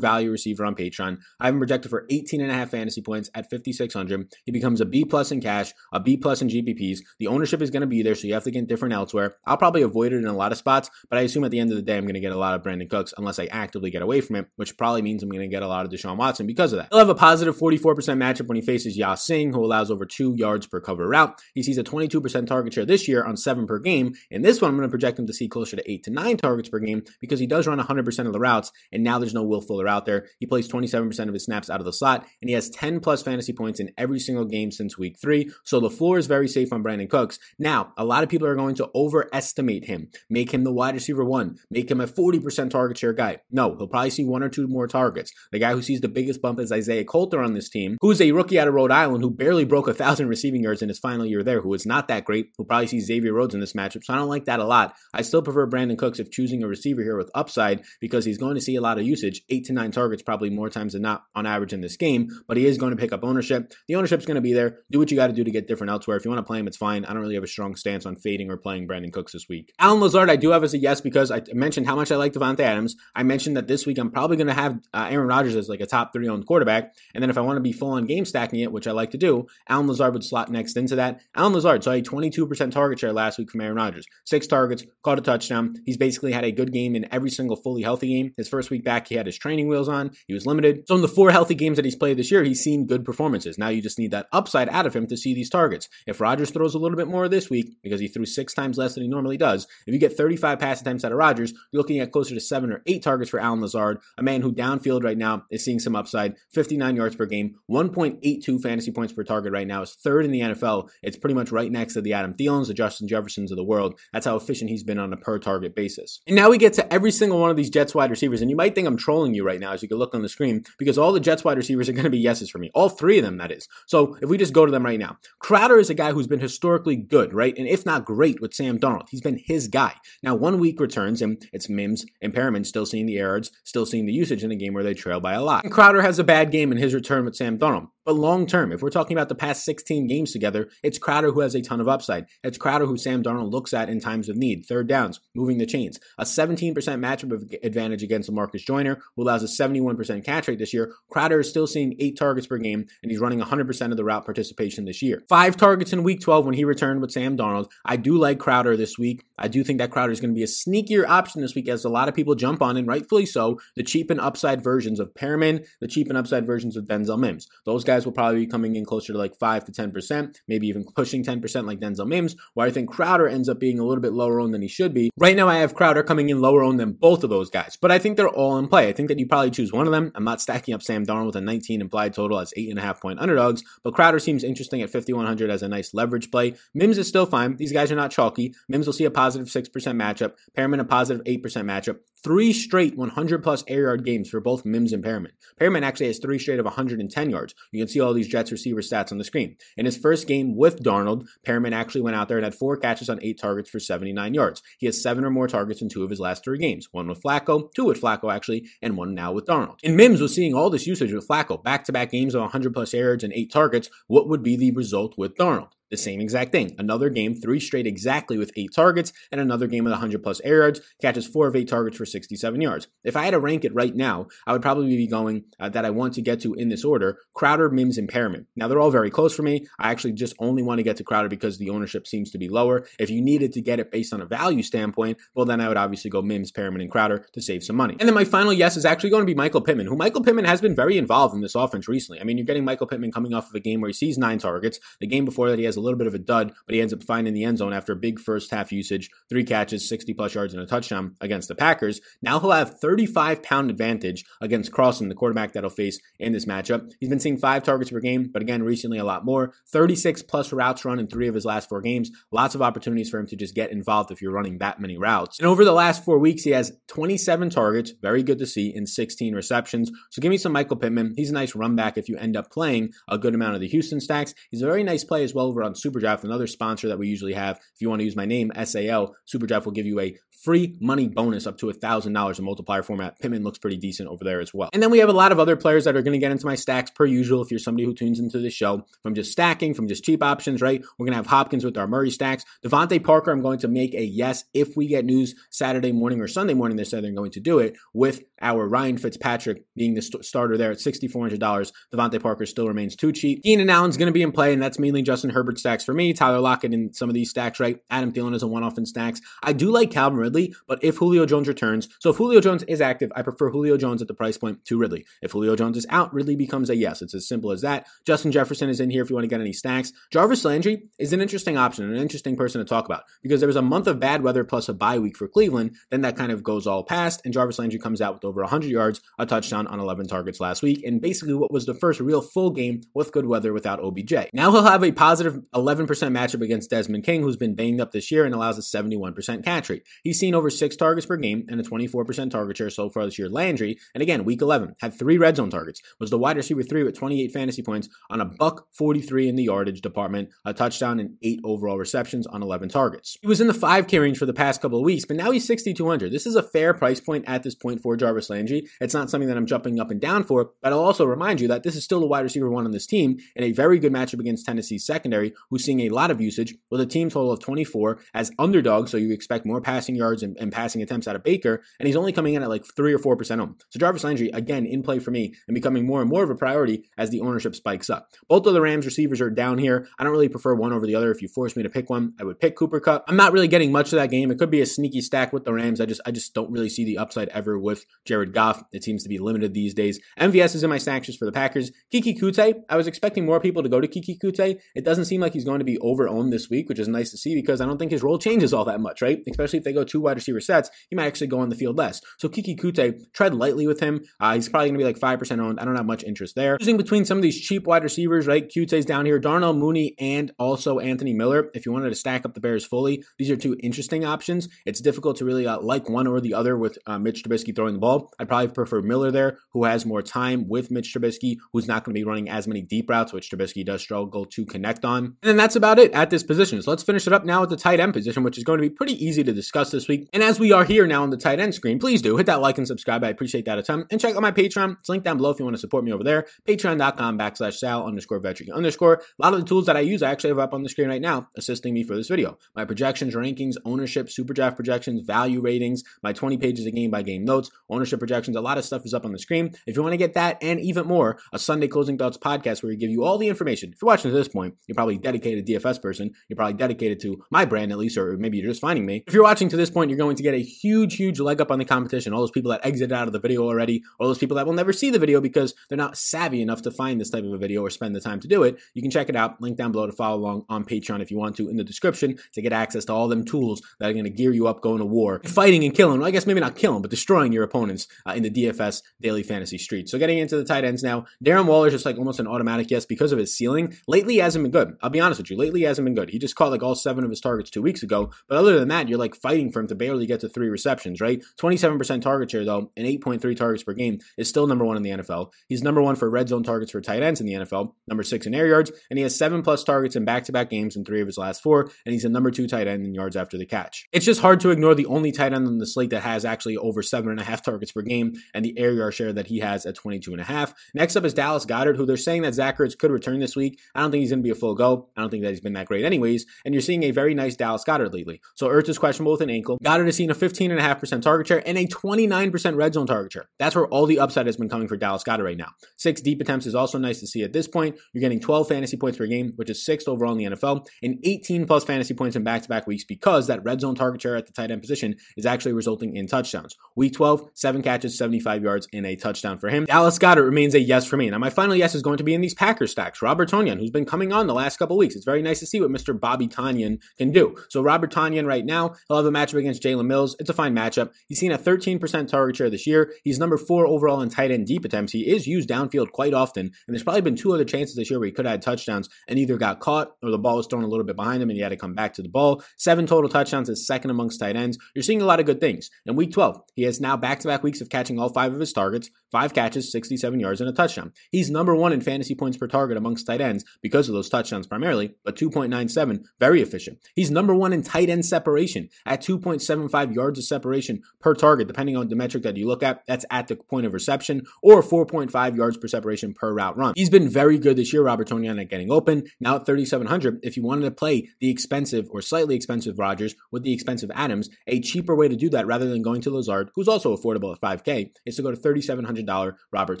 value receiver on Patreon. I have him projected for 18 and a half fantasy points at 5,600. He becomes a B plus in cash, a B plus in GPPs. The ownership is going to be there, so you have to get different elsewhere. I'll probably avoid it in a lot of spots, but I assume at the end of the day, I'm going to get a lot of Brandin Cooks unless I actively get away from it, which probably means I'm going to get a lot of Deshaun Watson because of that. He'll have a positive 44% matchup when he faces Ya-Sin, who allows over two yards per cover route. He sees a 22% target share this year on seven per game. In this one, I'm going to project him to see closer to eight to nine targets per game because he does run 100% of the routes, and now there's no Will Fuller out there. He plays 27% of his snaps out of the slot, and he has 10 plus fantasy points in every single game since week three. So the floor is very safe on Brandin Cooks. Now, a lot of people are going to overestimate him, make him the wide receiver one, make him a 40% target share guy. No, he'll probably see one or two more targets. The guy who sees the biggest bump is Isaiah Coulter on this team, who's a rookie out of Rhode Island who barely broke a thousand receiving yards in his final year there, who is not that great, who probably sees Xavier Rhodes in this matchup. So I don't like that a lot. I still prefer Brandin Cooks if choosing a receiver here with upside because he's going to see a lot of usage, eight to nine targets probably more times than not on average in this game, but he is going to pick up ownership. The ownership's going to be there. Do what you got to do to get different elsewhere. If you want to play him, it's fine. I don't really have a strong stance on fading or playing Brandin Cooks this week. Allen Lazard, I do have as a yes because I mentioned how much I like Davante Adams. I mentioned that this week I'm probably going to have uh, Aaron Rodgers as like a top three owned quarterback. And then if I want to be full on game stacking it, which I like to do, Allen Lazard would slot next into that. Allen Lazard saw a 22% target share last week from Aaron Rodgers. Six targets, caught a touchdown. He's basically had a good game in every single fully healthy game. His first week back, he had his training wheels on. He was limited. So in the four healthy games that he's played this year, he's seen good performances. Now you just need that upside out of him to see these targets. If Rodgers throws a little bit more this week, because he threw six times less than he normally does, if you get 35 pass attempts out of Rodgers, you're looking at closer to seven or eight targets for Allen Lazard, a man who downfield right now is seeing some upside, 59 yards per game, 1.82 fantasy points per target right now, is third in the NFL. It's pretty much right next to the Adam Thielens, the Justin Jeffersons of the world. That's how efficient he's been on a per target basis. And now we get to every single one of these Jets wide receivers, and you might think I'm trolling you right now as you can look on the screen because all the Jets wide receivers are going to be yeses for me. All three of them, that is. So if we just go to them right now, Crowder is a guy who's been historically good, right? And if not great with Sam Darnold. he's been his guy. Now, one week returns, and it's Mims and Perriman, still seeing the errors, still seeing the usage in a game where they trail by a lot. And Crowder has a bad game in his return with Sam Darnold. But long term, if we're talking about the past 16 games together, it's Crowder who has a ton of upside. It's Crowder who Sam Darnold looks at in times of need, third downs, moving the chains. A 17% matchup advantage against Marcus Joyner, who allows a 71% catch rate this year. Crowder is still seeing eight targets per game, and he's running 100% of the route participation this year. Five targets in week 12 when he returned with Sam Darnold. I do like Crowder this week. I do think that Crowder is going to be a sneakier option this week as a lot of people jump on, and rightfully so, the cheap and upside versions of Perriman, the cheap and upside versions of Denzel Mims. Those guys will probably be coming in closer to like 5 to 10%, maybe even pushing 10% like Denzel Mims, where I think Crowder ends up being a little bit lower owned than he should be. Right now, I have Crowder coming in lower owned than both of those guys, but I think they're all in play. I think that you probably choose one of them. I'm not stacking up Sam Darnold with a 19 implied total as 8.5 point underdogs, but Crowder seems interesting at 5,100 as a nice leverage play. Mims is still fine. These guys are not chalky. Mims will see a positive 6% matchup, Perriman a positive 8% matchup. Three straight 100 plus air yard games for both Mims and Perriman. Perriman actually has three straight of 110 yards. You can see all these Jets receiver stats on the screen. In his first game with Darnold, Perriman actually went out there and had four catches on eight targets for 79 yards. He has seven or more targets in two of his last three games. One with Flacco, two with Flacco actually, and one now with Darnold. And Mims was seeing all this usage with Flacco, back-to-back games of 100 plus yards and eight targets. What would be the result with Darnold? The same exact thing. Another game, three straight exactly with eight targets, and another game with 100 plus air yards, catches four of eight targets for 67 yards. If I had to rank it right now, I would probably be going uh, that I want to get to in this order Crowder, Mims, and Perriman. Now, they're all very close for me. I actually just only want to get to Crowder because the ownership seems to be lower. If you needed to get it based on a value standpoint, well, then I would obviously go Mims, Perriman, and Crowder to save some money. And then my final yes is actually going to be Michael Pittman, who Michael Pittman has been very involved in this offense recently. I mean, you're getting Michael Pittman coming off of a game where he sees nine targets. The game before that, he has little bit of a dud but he ends up finding the end zone after a big first half usage, three catches, 60 plus yards, and a touchdown against the Packers. Now he'll have 35 pound advantage against Carlson, the quarterback that'll face in this matchup. He's been seeing five targets per game, but again, recently a lot more. 36 plus routes run in three of his last four games. Lots of opportunities for him to just get involved if you're running that many routes. And over the last four weeks, he has 27 targets, very good to see, in 16 receptions. So give me some Michael Pittman. He's a nice run back if you end up playing a good amount of the Houston stacks. He's a very nice play as well over on Superdraft, another sponsor that we usually have. If you want to use my name, SAL, Superdraft will give you a free money bonus up to $1,000 in multiplier format. Pittman looks pretty decent over there as well. And then we have a lot of other players that are going to get into my stacks per usual. If you're somebody who tunes into the show from just stacking, from just cheap options, right? We're going to have Hopkins with our Murray stacks. DeVante Parker, I'm going to make a yes if we get news Saturday morning or Sunday morning. They said they're going to do it with our Ryan Fitzpatrick being the st- starter there at $6,400. DeVante Parker still remains too cheap. Keenan Allen's going to be in play, and that's mainly Justin Herbert stacks for me. Tyler Lockett in some of these stacks, right? Adam Thielen is a one off in stacks. I do like Calvin Ridley, but if Julio Jones returns, so if Julio Jones is active, I prefer Julio Jones at the price point to Ridley. If Julio Jones is out, Ridley becomes a yes. It's as simple as that. Justin Jefferson is in here if you want to get any stacks. Jarvis Landry is an interesting option, an interesting person to talk about because there was a month of bad weather plus a bye week for Cleveland. Then that kind of goes all past, and Jarvis Landry comes out with over 100 yards, a touchdown on 11 targets last week, and basically what was the first real full game with good weather without OBJ. Now he'll have a positive 11% matchup against Desmond King, who's been banged up this year and allows a 71% catch rate. He's seen over six targets per game and a 24% target share so far this year. Landry, and again, week 11, had three red zone targets, was the wide receiver three with 28 fantasy points on a buck 43 in the yardage department, a touchdown, and eight overall receptions on 11 targets. He was in the 5K range for the past couple of weeks, but now he's 6,200. This is a fair price point at this point for Jarvis Landry. It's not something that I'm jumping up and down for, but I'll also remind you that this is still the wide receiver one on this team in a very good matchup against Tennessee's secondary, who's seeing a lot of usage with a team total of 24 as underdog, so you expect more passing yards and, and passing attempts out of Baker, and he's only coming in at like 3 or 4% home. So Jarvis Landry, again, in play for me and becoming more and more of a priority as the ownership spikes up. Both of the Rams receivers are down here. I don't really prefer one over the other. If you force me to pick one, I would pick Cooper Kupp. I'm not really getting much of that game. It could be a sneaky stack with the Rams. I just I just don't really see the upside ever with Jared Goff. It seems to be limited these days. MVS is in my stacks just for the Packers. Keke Coutee, I was expecting more people to go to Keke Coutee. It doesn't seem like he's going to be over owned this week, which is nice to see because I don't think his role changes all that much, right? Especially if they go two wide receiver sets, he might actually go on the field less. So Keke Coutee, tread lightly with him. Uh, he's probably going to be like 5% owned. I don't have much interest there. Choosing between some of these cheap wide receivers, right? Coutee's down here, Darnell Mooney, and also Anthony Miller. If you wanted to stack up the Bears fully, these are two interesting options. It's difficult to really uh, like one or the other with uh, Mitch Trubisky throwing the ball. I'd probably prefer Miller there, who has more time with Mitch Trubisky, who's not going to be running as many deep routes, which Trubisky does struggle to connect on. And then that's about it at this position. So let's finish it up now with the tight end position, which is going to be pretty easy to discuss this week. And as we are here now on the tight end screen, please do hit that like and subscribe. I appreciate that a ton. And check out my Patreon. It's linked down below if you want to support me over there. Patreon.com backslash Sal underscore Vetri underscore. A lot of the tools that I use I actually have up on the screen right now assisting me for this video. My projections, rankings, ownership, super draft projections, value ratings, my 20 pages of game by game notes, projections. A lot of stuff is up on the screen. If you want to get that and even more, a Sunday Closing Thoughts podcast where we give you all the information. If you're watching to this point, you're probably dedicated DFS person. You're probably dedicated to my brand at least, or maybe you're just finding me. If you're watching to this point, you're going to get a huge, huge leg up on the competition. All those people that exited out of the video already, all those people that will never see the video because they're not savvy enough to find this type of a video or spend the time to do it. You can check it out. Link down below to follow along on Patreon if you want to in the description to get access to all them tools that are going to gear you up going to war, fighting and killing. Well, I guess maybe not killing, but destroying your opponents opponents uh, in the DFS daily fantasy street. So getting into the tight ends now, Darren Waller is just like almost an automatic yes because of his ceiling. Lately, hasn't been good. I'll be honest with you. Lately, hasn't been good. He just caught like all seven of his targets two weeks ago. But other than that, you're like fighting for him to barely get to three receptions, right? 27% target share, though, and 8.3 targets per game is still number one in the NFL. He's number one for red zone targets for tight ends in the NFL, number six in air yards, and he has seven plus targets in back to back games in three of his last four, and he's a number two tight end in yards after the catch. It's just hard to ignore the only tight end on the slate that has actually over seven and a half targets per game and the air yard share that he has at 22 and a half. Next up is Dallas Goedert, who they're saying that Zach Ertz could return this week. I don't think he's going to be a full go. I don't think that he's been that great anyways. And you're seeing a very nice Dallas Goedert lately. So Ertz is questionable with an ankle. Goedert has seen a 15.5% target share and a 29% red zone target share. That's where all the upside has been coming for Dallas Goedert right now. Six deep attempts is also nice to see at this point. You're getting 12 fantasy points per game, which is sixth overall in the NFL, and 18 plus fantasy points in back to back weeks because that red zone target share at the tight end position is actually resulting in touchdowns. Week 12, seven catches, 75 yards, and a touchdown for him. Dallas Goedert remains a yes for me. Now, my final yes is going to be in these Packer stacks. Robert Tonyan, who's been coming on the last couple weeks. It's very nice to see what Mr. Bobby Tonyan can do. So, Robert Tonyan right now, he'll have a matchup against Jalen Mills. It's a fine matchup. He's seen a 13% target share this year. He's number four overall in tight end deep attempts. He is used downfield quite often, and there's probably been two other chances this year where he could have had touchdowns and either got caught or the ball was thrown a little bit behind him and he had to come back to the ball. Seven total touchdowns is second amongst tight ends. You're seeing a lot of good things. In week 12, he has now back to back weeks of catching all five of his targets, five catches, 67 yards, and a touchdown. He's number one in fantasy points per target amongst tight ends because of those touchdowns primarily, but 2.97, very efficient. He's number one in tight end separation at 2.75 yards of separation per target, depending on the metric that you look at. That's at the point of reception, or 4.5 yards per separation per route run. He's been very good this year, Robert Tonyan, at getting open. Now at 3,700, if you wanted to play the expensive or slightly expensive Rodgers with the expensive Adams, a cheaper way to do that rather than going to Lazard, who's also affordable at 5K, is to go to $3,700 Robert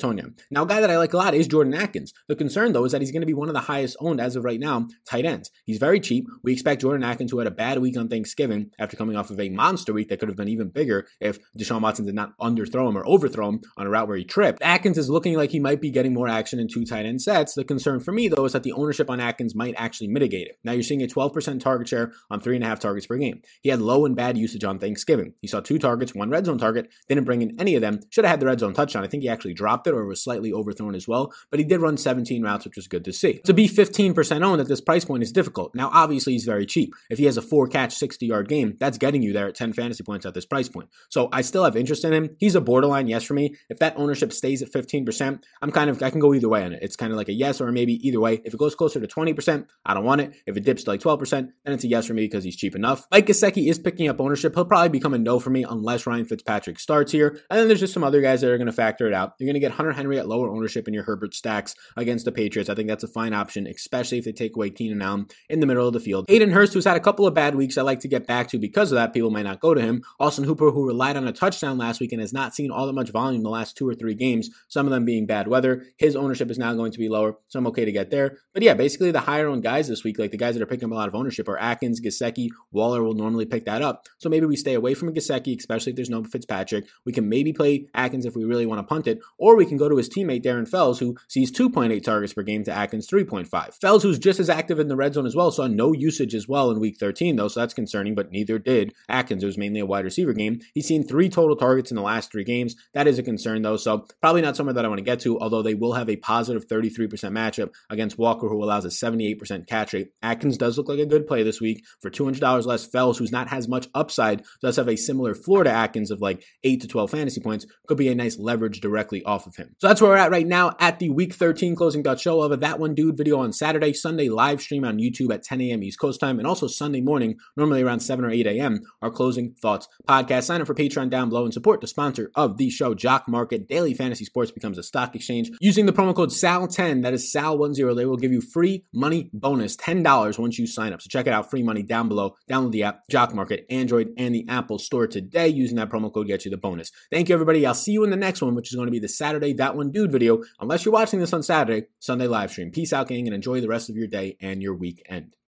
Tonyan. Now, a guy that I like a lot is Jordan Akins. The concern, though, is that he's going to be one of the highest owned as of right now tight ends. He's very cheap. We expect Jordan Akins, who had a bad week on Thanksgiving after coming off of a monster week that could have been even bigger if Deshaun Watson did not underthrow him or overthrow him on a route where he tripped. Akins is looking like he might be getting more action in two tight end sets. The concern for me, though, is that the ownership on Akins might actually mitigate it. Now you're seeing a 12% target share on three and a half targets per game. He had low and bad usage on Thanksgiving. He saw two targets, one red zone target, didn't bring in any of them. Should have had the red zone touchdown. I think he actually dropped it or was slightly overthrown as well, but he did run 17 routes, which was good to see. To be 15% owned at this price point is difficult. Now, obviously, he's very cheap. If he has a four catch, 60 yard game, that's getting you there at 10 fantasy points at this price point. So I still have interest in him. He's a borderline yes for me. If that ownership stays at 15%, I'm kind of, I can go either way on it. It's kind of like a yes or maybe either way. If it goes closer to 20%, I don't want it. If it dips to like 12%, then it's a yes for me because he's cheap enough. Mike Gesicki is picking up ownership. He'll probably become a no for me unless Ryan Fitzpatrick starts here. And then there's just some other guys that are going to factor it out. You're going to get Hunter Henry at lower ownership in your Herbert stacks against the Patriots. I think that's a fine option, especially if they take away Keenan Allen in the middle of the field. Hayden Hurst, who's had a couple of bad weeks, I like to get back to because of that. People might not go to him. Austin Hooper, who relied on a touchdown last week and has not seen all that much volume the last two or three games, some of them being bad weather. His ownership is now going to be lower, so I'm okay to get there. But yeah, basically the higher owned guys this week, like the guys that are picking up a lot of ownership, are Akins, Gesicki, Waller will normally pick that up. So maybe we stay away from Gesicki, especially if there's no Fitzpatrick. We can maybe play Akins if we really want to punt it, or we can go to his teammate Darren Fells, who sees 2.8 targets per game to Akins 3.5. Fells, who's just as active in the red zone as well, saw no usage as well in week 13, though, so that's concerning, but neither did Akins. It was mainly a wide receiver game. He's seen three total targets in the last three games. That is a concern, though, so probably not somewhere that I want to get to, although they will have a positive 33% matchup against Walker, who allows a 78% catch rate. Akins does look like a good play this week for $200 less. Fells, who's not has much upside, does have a similar floor to Akins of like 8 to 12 fantasy points, could be a nice leverage directly off of him. So that's where we're at right now at the week 13 closing dot show of That One Dude video on Saturday, Sunday live stream on YouTube at 10 a.m. East Coast time, and also Sunday morning, normally around 7 or 8 a.m., our closing thoughts podcast. Sign up for Patreon down below and support the sponsor of the show, Jock Market. Daily Fantasy Sports becomes a stock exchange. Using the promo code SAL10, that is SAL10, they will give you free money bonus, $10 once you sign up. So check it out, free money down below. Download the app, Jock Market, Android, and the Apple Store today. Using that promo code gets you the bonus. Thank you, everybody. I'll see you in the next one, which is going to be the Saturday That One Dude video. Unless you're watching this on Saturday, Sunday live stream. Peace out, gang, and enjoy the rest of your day and your weekend.